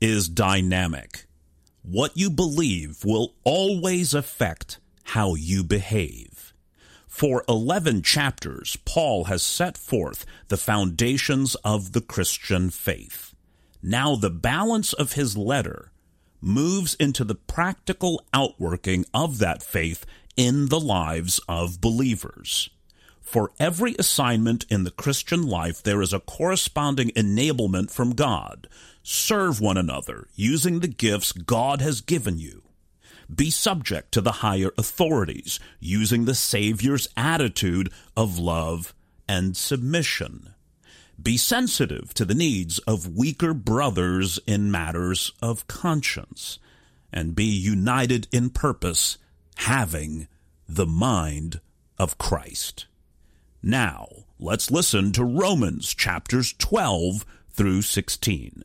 is dynamic. What you believe will always affect how you behave. For 11 chapters, Paul has set forth the foundations of the Christian faith. Now the balance of his letter moves into the practical outworking of that faith in the lives of believers. For every assignment in the Christian life, there is a corresponding enablement from God. Serve one another using the gifts God has given you. Be subject to the higher authorities using the Savior's attitude of love and submission. Be sensitive to the needs of weaker brothers in matters of conscience. And be united in purpose, having the mind of Christ. Now, let's listen to Romans chapters 12 through 16.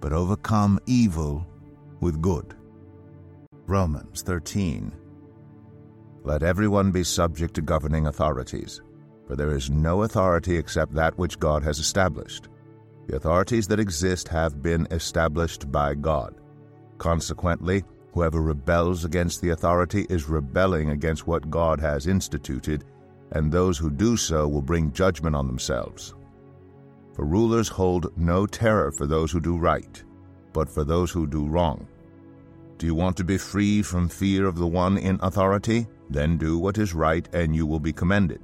but overcome evil with good. Romans 13. Let everyone be subject to governing authorities, for there is no authority except that which God has established. The authorities that exist have been established by God. Consequently, Whoever rebels against the authority is rebelling against what God has instituted, and those who do so will bring judgment on themselves. For rulers hold no terror for those who do right, but for those who do wrong. Do you want to be free from fear of the one in authority? Then do what is right, and you will be commended.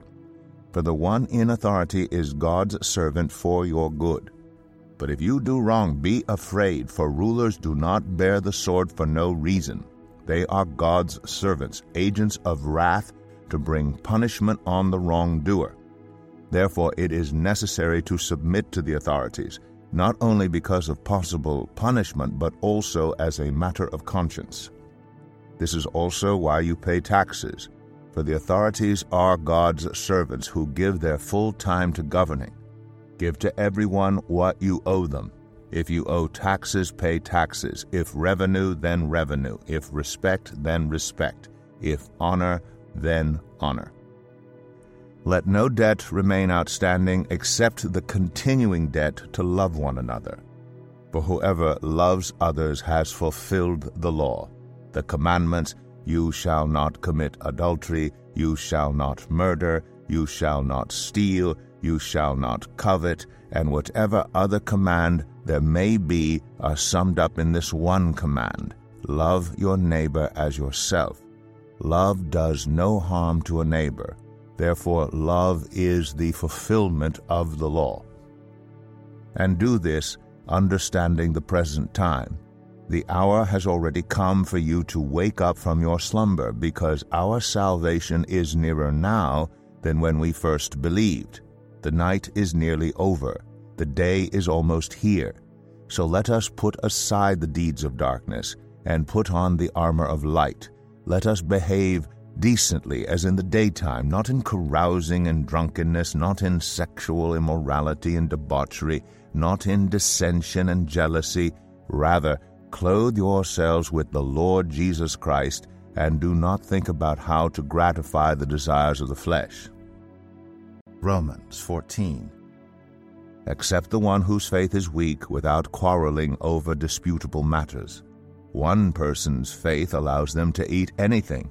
For the one in authority is God's servant for your good. But if you do wrong, be afraid, for rulers do not bear the sword for no reason. They are God's servants, agents of wrath to bring punishment on the wrongdoer. Therefore, it is necessary to submit to the authorities, not only because of possible punishment, but also as a matter of conscience. This is also why you pay taxes, for the authorities are God's servants who give their full time to governing. Give to everyone what you owe them. If you owe taxes, pay taxes. If revenue, then revenue. If respect, then respect. If honor, then honor. Let no debt remain outstanding except the continuing debt to love one another. For whoever loves others has fulfilled the law the commandments you shall not commit adultery, you shall not murder, you shall not steal, you shall not covet, and whatever other command there may be are summed up in this one command love your neighbor as yourself. Love does no harm to a neighbor. Therefore, love is the fulfillment of the law. And do this, understanding the present time the hour has already come for you to wake up from your slumber, because our salvation is nearer now than when we first believed. The night is nearly over, the day is almost here. So let us put aside the deeds of darkness and put on the armor of light. Let us behave decently as in the daytime, not in carousing and drunkenness, not in sexual immorality and debauchery, not in dissension and jealousy. Rather, Clothe yourselves with the Lord Jesus Christ, and do not think about how to gratify the desires of the flesh. Romans 14. Accept the one whose faith is weak without quarreling over disputable matters. One person's faith allows them to eat anything,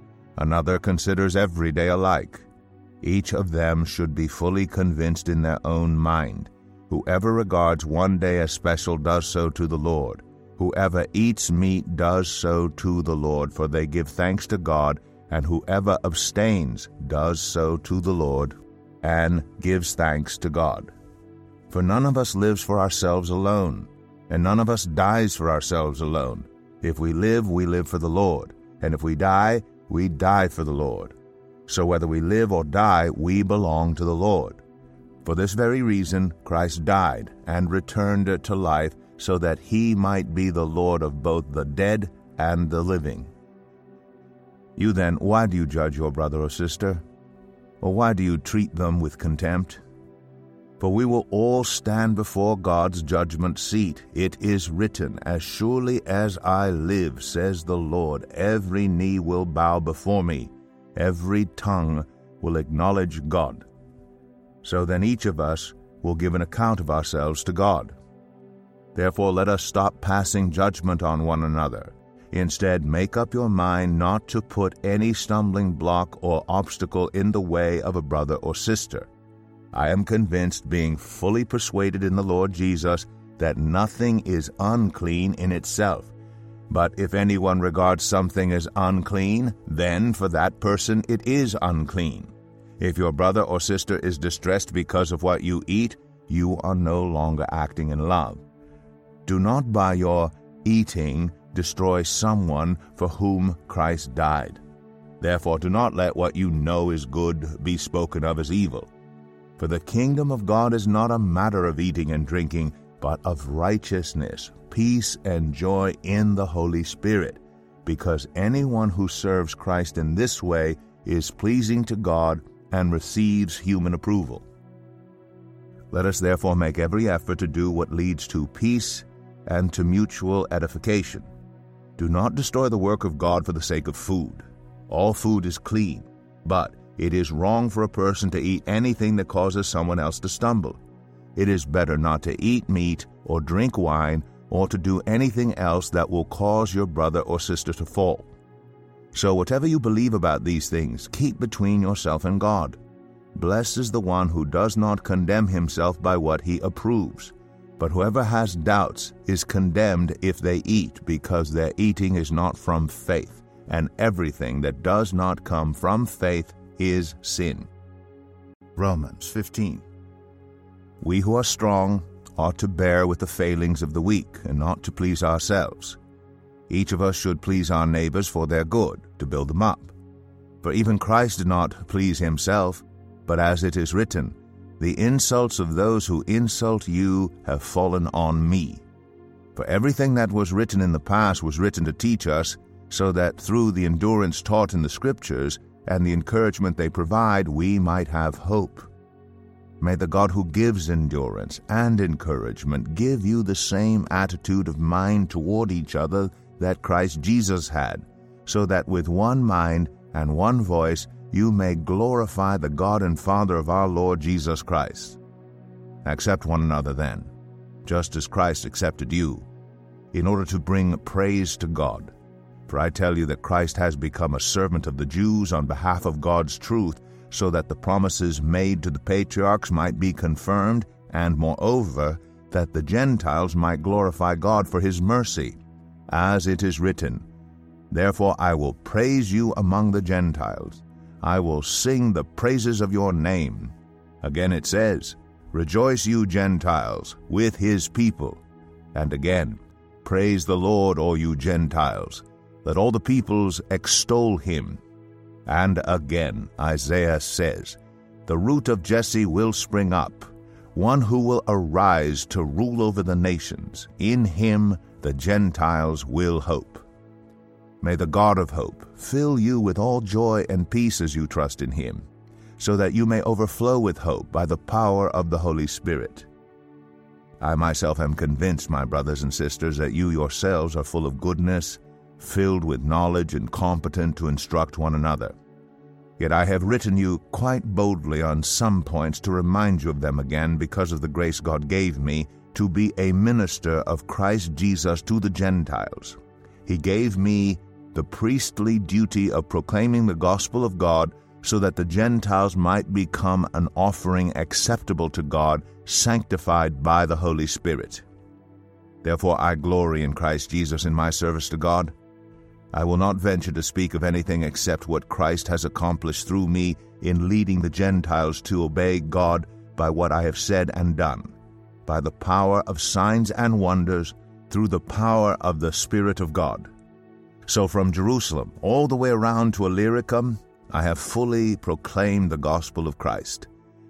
another considers every day alike. Each of them should be fully convinced in their own mind. Whoever regards one day as special does so to the Lord. Whoever eats meat does so to the Lord, for they give thanks to God, and whoever abstains does so to the Lord, and gives thanks to God. For none of us lives for ourselves alone, and none of us dies for ourselves alone. If we live, we live for the Lord, and if we die, we die for the Lord. So whether we live or die, we belong to the Lord. For this very reason, Christ died and returned to life so that he might be the Lord of both the dead and the living. You then, why do you judge your brother or sister? Or why do you treat them with contempt? For we will all stand before God's judgment seat. It is written, As surely as I live, says the Lord, every knee will bow before me, every tongue will acknowledge God. So then each of us will give an account of ourselves to God. Therefore, let us stop passing judgment on one another. Instead, make up your mind not to put any stumbling block or obstacle in the way of a brother or sister. I am convinced, being fully persuaded in the Lord Jesus, that nothing is unclean in itself. But if anyone regards something as unclean, then for that person it is unclean. If your brother or sister is distressed because of what you eat, you are no longer acting in love. Do not by your eating destroy someone for whom Christ died. Therefore, do not let what you know is good be spoken of as evil. For the kingdom of God is not a matter of eating and drinking, but of righteousness, peace, and joy in the Holy Spirit, because anyone who serves Christ in this way is pleasing to God and receives human approval. Let us therefore make every effort to do what leads to peace and to mutual edification. Do not destroy the work of God for the sake of food. All food is clean, but It is wrong for a person to eat anything that causes someone else to stumble. It is better not to eat meat or drink wine or to do anything else that will cause your brother or sister to fall. So, whatever you believe about these things, keep between yourself and God. Blessed is the one who does not condemn himself by what he approves. But whoever has doubts is condemned if they eat, because their eating is not from faith, and everything that does not come from faith is sin. Romans 15. We who are strong ought to bear with the failings of the weak, and not to please ourselves. Each of us should please our neighbors for their good, to build them up. For even Christ did not please himself, but as it is written, The insults of those who insult you have fallen on me. For everything that was written in the past was written to teach us, so that through the endurance taught in the Scriptures and the encouragement they provide, we might have hope. May the God who gives endurance and encouragement give you the same attitude of mind toward each other that Christ Jesus had, so that with one mind and one voice you may glorify the God and Father of our Lord Jesus Christ. Accept one another then, just as Christ accepted you, in order to bring praise to God. For I tell you that Christ has become a servant of the Jews on behalf of God's truth, so that the promises made to the patriarchs might be confirmed, and moreover, that the Gentiles might glorify God for his mercy as it is written, Therefore I will praise you among the Gentiles. I will sing the praises of your name. Again it says, Rejoice, you Gentiles, with his people. And again, Praise the Lord, all you Gentiles. Let all the peoples extol him. And again, Isaiah says, The root of Jesse will spring up, one who will arise to rule over the nations. In him the Gentiles will hope. May the God of hope fill you with all joy and peace as you trust in him, so that you may overflow with hope by the power of the Holy Spirit. I myself am convinced, my brothers and sisters, that you yourselves are full of goodness, filled with knowledge, and competent to instruct one another. Yet I have written you quite boldly on some points to remind you of them again because of the grace God gave me to be a minister of Christ Jesus to the Gentiles. He gave me the priestly duty of proclaiming the gospel of God so that the Gentiles might become an offering acceptable to God, sanctified by the Holy Spirit. Therefore I glory in Christ Jesus in my service to God. I will not venture to speak of anything except what Christ has accomplished through me in leading the Gentiles to obey God by what I have said and done by the power of signs and wonders through the power of the Spirit of God. So from Jerusalem all the way around to Illyricum, I have fully proclaimed the gospel of Christ.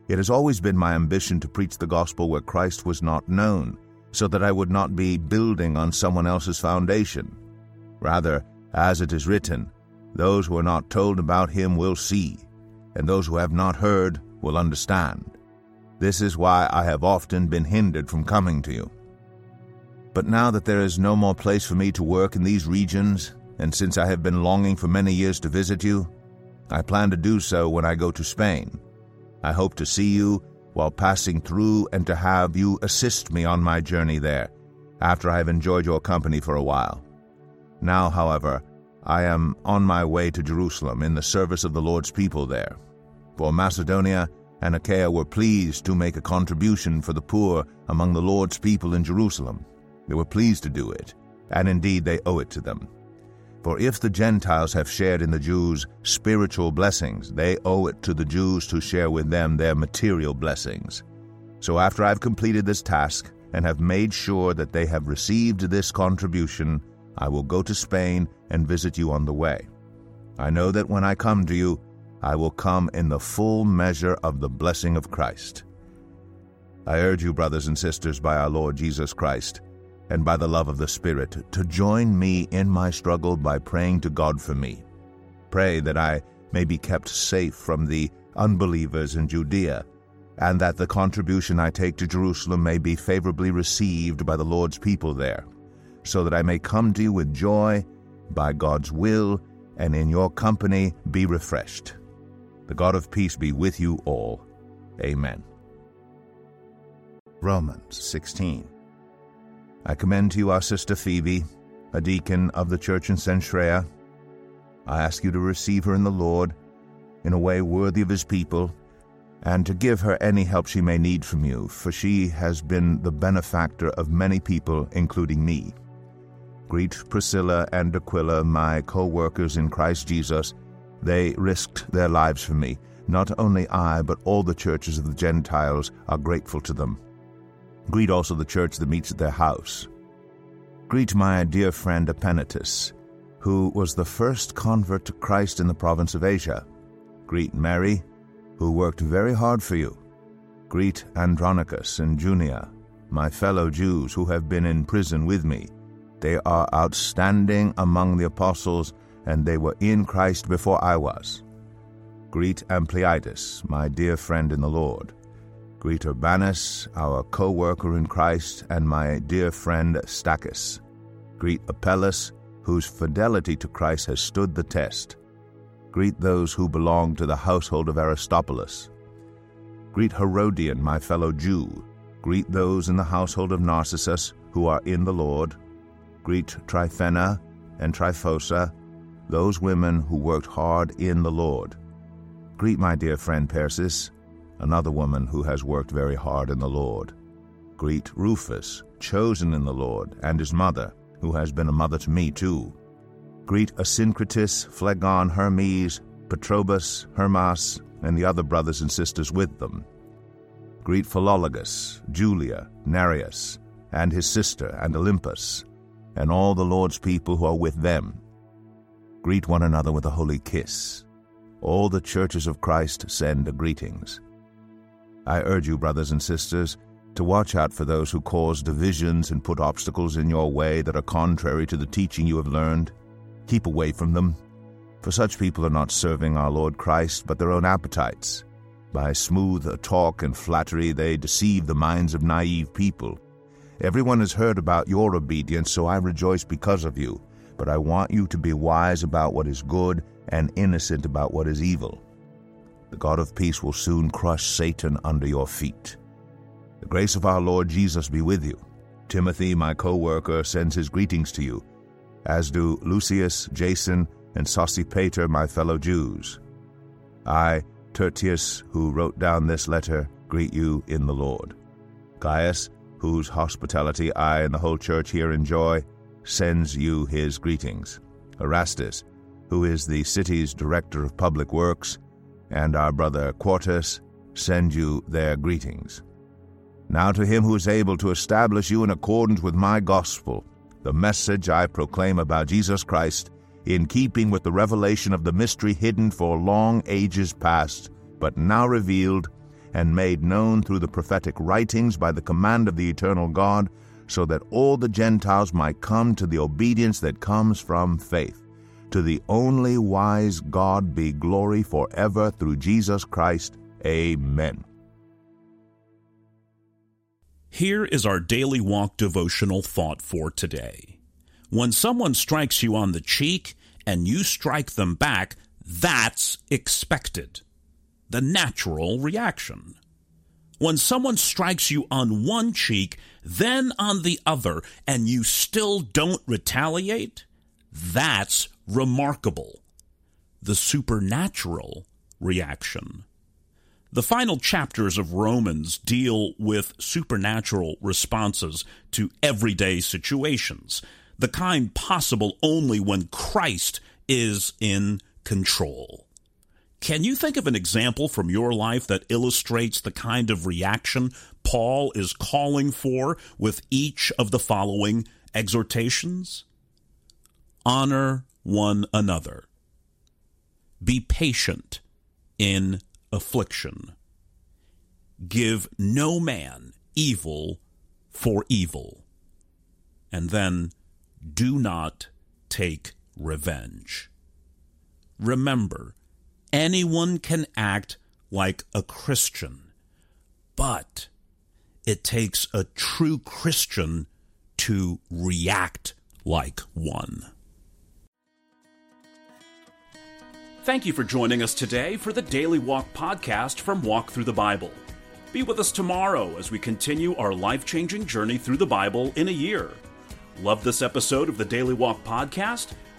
It has always been my ambition to preach the gospel where Christ was not known, so that I would not be building on someone else's foundation. Rather, as it is written, those who are not told about him will see, and those who have not heard will understand. This is why I have often been hindered from coming to you. But now that there is no more place for me to work in these regions, and since I have been longing for many years to visit you, I plan to do so when I go to Spain. I hope to see you while passing through and to have you assist me on my journey there, after I have enjoyed your company for a while. Now, however, I am on my way to Jerusalem in the service of the Lord's people there. For Macedonia and Achaia were pleased to make a contribution for the poor among the Lord's people in Jerusalem. They were pleased to do it, and indeed they owe it to them. For if the Gentiles have shared in the Jews' spiritual blessings, they owe it to the Jews to share with them their material blessings. So after I've completed this task and have made sure that they have received this contribution, I will go to Spain and visit you on the way. I know that when I come to you, I will come in the full measure of the blessing of Christ. I urge you, brothers and sisters, by our Lord Jesus Christ, and by the love of the Spirit, to join me in my struggle by praying to God for me. Pray that I may be kept safe from the unbelievers in Judea, and that the contribution I take to Jerusalem may be favorably received by the Lord's people there, so that I may come to you with joy, by God's will, and in your company be refreshed. The God of peace be with you all. Amen. Romans 16. I commend to you our sister Phoebe, a deacon of the church in Cenchreae. I ask you to receive her in the Lord in a way worthy of his people, and to give her any help she may need from you, for she has been the benefactor of many people, including me. Greet Priscilla and Aquila, my co workers in Christ Jesus. They risked their lives for me. Not only I, but all the churches of the Gentiles are grateful to them. Greet also the church that meets at their house. Greet my dear friend Epaenetus, who was the first convert to Christ in the province of Asia. Greet Mary, who worked very hard for you. Greet Andronicus and Junia, my fellow Jews who have been in prison with me. They are outstanding among the apostles, and they were in Christ before I was. Greet Ampliatus, my dear friend in the Lord. Greet Urbanus, our co worker in Christ, and my dear friend Stachys. Greet Apelles, whose fidelity to Christ has stood the test. Greet those who belong to the household of Aristobulus. Greet Herodion, my fellow Jew. Greet those in the household of Narcissus who are in the Lord. Greet Tryphena and Tryphosa, those women who worked hard in the Lord. Greet my dear friend Persis, another woman who has worked very hard in the Lord. Greet Rufus, chosen in the Lord, and his mother, who has been a mother to me too. Greet Asyncritus, Phlegon, Hermes, Patrobas, Hermas, and the other brothers and sisters with them. Greet Philologus, Julia, Nereus, and his sister, and Olympas, and all the Lord's people who are with them. Greet one another with a holy kiss. All the churches of Christ send greetings. I urge you, brothers and sisters, to watch out for those who cause divisions and put obstacles in your way that are contrary to the teaching you have learned. Keep away from them, for such people are not serving our Lord Christ, but their own appetites. By smooth talk and flattery, they deceive the minds of naive people. Everyone has heard about your obedience, so I rejoice because of you. But I want you to be wise about what is good and innocent about what is evil. The God of peace will soon crush Satan under your feet. The grace of our Lord Jesus be with you. Timothy, my co worker, sends his greetings to you, as do Lucius, Jason, and Sosipater, my fellow Jews. I, Tertius, who wrote down this letter, greet you in the Lord. Gaius, whose hospitality I and the whole church here enjoy, sends you his greetings. Erastus, who is the city's director of public works, and our brother Quartus send you their greetings. Now to him who is able to establish you in accordance with my gospel, the message I proclaim about Jesus Christ, in keeping with the revelation of the mystery hidden for long ages past, but now revealed and made known through the prophetic writings by the command of the eternal God, so that all the Gentiles might come to the obedience that comes from faith. To the only wise God be glory forever through Jesus Christ. Amen. Here is our daily walk devotional thought for today. When someone strikes you on the cheek and you strike them back, that's expected. The natural reaction. When someone strikes you on one cheek, then on the other, and you still don't retaliate, that's remarkable. The supernatural reaction. The final chapters of Romans deal with supernatural responses to everyday situations, the kind possible only when Christ is in control. Can you think of an example from your life that illustrates the kind of reaction Paul is calling for with each of the following exhortations? Honor one another. Be patient in affliction. Give no man evil for evil. And then do not take revenge. Remember, anyone can act like a Christian, but it takes a true Christian to react like one. Thank you for joining us today for the Daily Walk podcast from Walk Thru the Bible. Be with us tomorrow as we continue our life changing journey through the Bible in a year. Love this episode of the Daily Walk podcast?